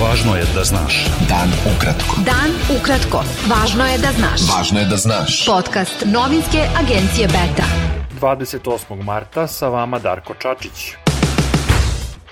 Važno je da znaš. Dan ukratko. Dan ukratko. Važno je da znaš. Važno je da znaš. Podcast novinske agencije Beta. 28. marta sa vama Darko Čačić.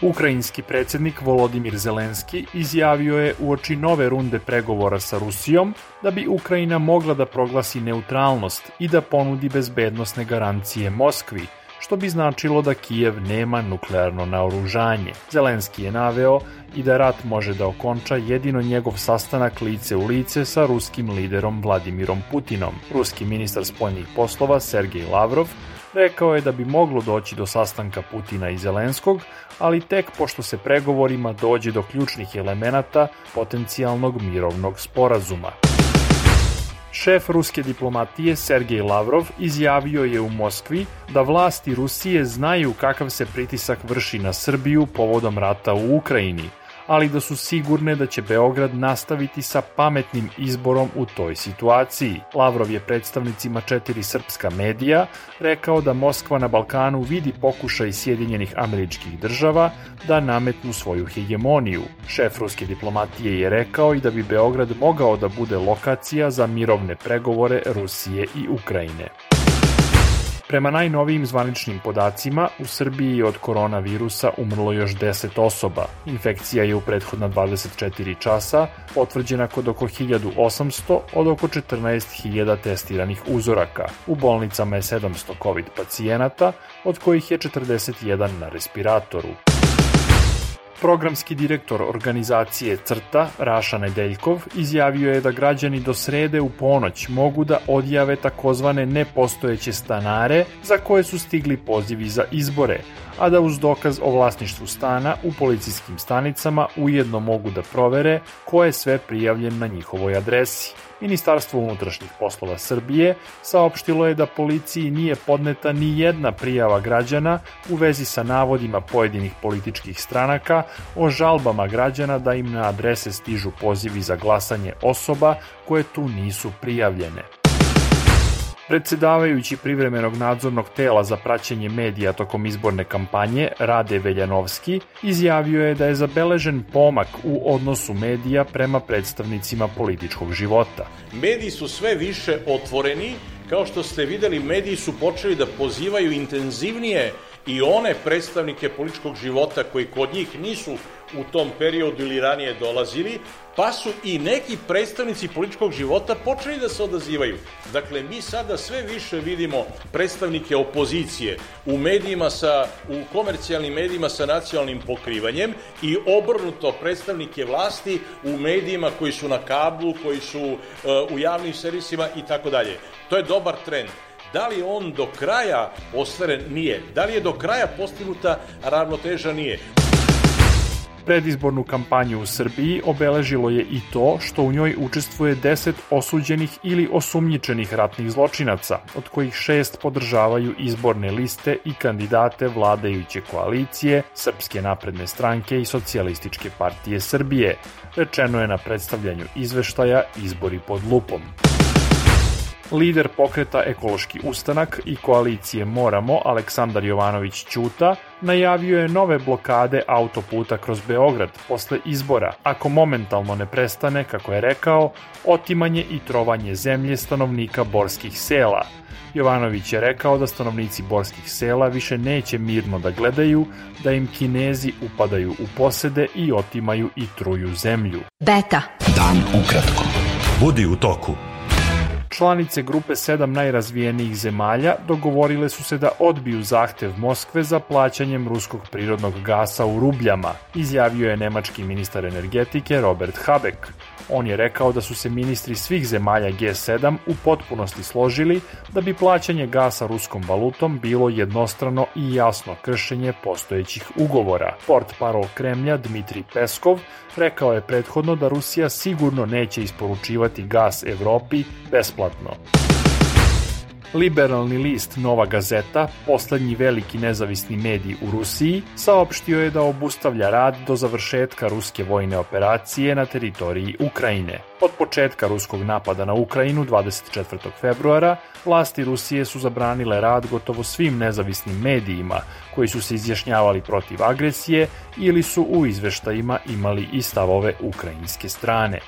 Ukrajinski predsednik Volodimir Zelenski izjavio je uoči nove runde pregovora sa Rusijom da bi Ukrajina mogla da proglasi neutralnost i da ponudi bezbednostne garancije Moskvi – što bi značilo da Kijev nema nuklearno naoružanje. Zelenski je naveo i da rat može da okonča jedino njegov sastanak lice u lice sa ruskim liderom Vladimirom Putinom. Ruski ministar spoljnih poslova Sergej Lavrov rekao je da bi moglo doći do sastanka Putina i Zelenskog, ali tek pošto se pregovorima dođe do ključnih elemenata potencijalnog mirovnog sporazuma. Šef ruske diplomatije Sergej Lavrov izjavio je u Moskvi da vlasti Rusije znaju kakav se pritisak vrši na Srbiju povodom rata u Ukrajini, ali da su sigurne da će Beograd nastaviti sa pametnim izborom u toj situaciji. Lavrov je predstavnicima četiri srpska medija rekao da Moskva na Balkanu vidi pokušaj Sjedinjenih američkih država da nametnu svoju hegemoniju. Šef ruske diplomatije je rekao i da bi Beograd mogao da bude lokacija za mirovne pregovore Rusije i Ukrajine. Prema najnovijim zvaničnim podacima, u Srbiji je od koronavirusa umrlo još 10 osoba. Infekcija je u prethodna 24 časa potvrđena kod oko 1800 od oko 14.000 testiranih uzoraka. U bolnicama je 700 COVID pacijenata, od kojih je 41 na respiratoru. Programski direktor organizacije CRTA, Raša Nedeljkov, izjavio je da građani do srede u ponoć mogu da odjave takozvane nepostojeće stanare za koje su stigli pozivi za izbore, a da uz dokaz o vlasništvu stana u policijskim stanicama ujedno mogu da provere ko je sve prijavljen na njihovoj adresi. Ministarstvo unutrašnjih poslova Srbije saopštilo je da policiji nije podneta ni jedna prijava građana u vezi sa navodima pojedinih političkih stranaka o žalbama građana da im na adrese stižu pozivi za glasanje osoba koje tu nisu prijavljene. Predsedavajući privremenog nadzornog tela za praćenje medija tokom izborne kampanje, Rade Veljanovski, izjavio je da je zabeležen pomak u odnosu medija prema predstavnicima političkog života. Mediji su sve više otvoreni, kao što ste videli, mediji su počeli da pozivaju intenzivnije i one predstavnike političkog života koji kod njih nisu u tom periodu ili ranije dolazili, pa su i neki predstavnici političkog života počeli da se odazivaju. Dakle, mi sada sve više vidimo predstavnike opozicije u medijima sa, u komercijalnim medijima sa nacionalnim pokrivanjem i obrnuto predstavnike vlasti u medijima koji su na kablu, koji su uh, u javnim servisima i tako dalje. To je dobar trend. Da li on do kraja ostvaren? Nije. Da li je do kraja postignuta ravnoteža? Nije. Predizbornu kampanju u Srbiji obeležilo je i to što u njoj učestvuje 10 osuđenih ili osumnjičenih ratnih zločinaca, od kojih šest podržavaju izborne liste i kandidate vladajuće koalicije, Srpske napredne stranke i Socijalističke partije Srbije, rečeno je na predstavljanju izveštaja Izbori pod lupom. Lider pokreta Ekološki ustanak i koalicije Moramo, Aleksandar Jovanović Ćuta, najavio je nove blokade autoputa kroz Beograd posle izbora, ako momentalno ne prestane, kako je rekao, otimanje i trovanje zemlje stanovnika borskih sela. Jovanović je rekao da stanovnici borskih sela više neće mirno da gledaju da im Kinezi upadaju u posede i otimaju i truju zemlju. Beta. Dan ukratko. Budi u toku. Članice grupe sedam najrazvijenijih zemalja dogovorile su se da odbiju zahtev Moskve za plaćanjem ruskog prirodnog gasa u rubljama, izjavio je nemački ministar energetike Robert Habeck. On je rekao da su se ministri svih zemalja G7 u potpunosti složili da bi plaćanje gasa ruskom valutom bilo jednostrano i jasno kršenje postojećih ugovora. Port parol Kremlja Dmitri Peskov rekao je prethodno da Rusija sigurno neće isporučivati gas Evropi besplatno. Liberalni list Nova Gazeta, poslednji veliki nezavisni medij u Rusiji, saopštio je da obustavlja rad do završetka ruske vojne operacije na teritoriji Ukrajine. Od početka ruskog napada na Ukrajinu 24. februara, vlasti Rusije su zabranile rad gotovo svim nezavisnim medijima koji su se izjašnjavali protiv agresije ili su u izveštajima imali i stavove ukrajinske strane.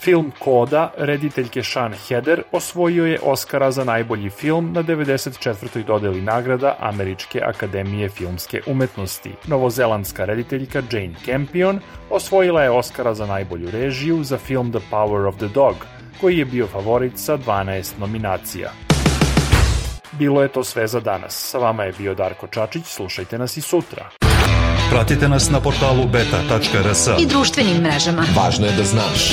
Film Koda, rediteljke Sean Heder, osvojio je Oscara za najbolji film na 94. dodeli nagrada Američke akademije filmske umetnosti. Novozelandska rediteljka Jane Campion osvojila je Oscara za najbolju režiju za film The Power of the Dog, koji je bio favorit sa 12 nominacija. Bilo je to sve za danas. Sa vama je bio Darko Čačić, slušajte nas i sutra. Pratite nas na portalu beta.rs i društvenim mrežama. Važno je da znaš.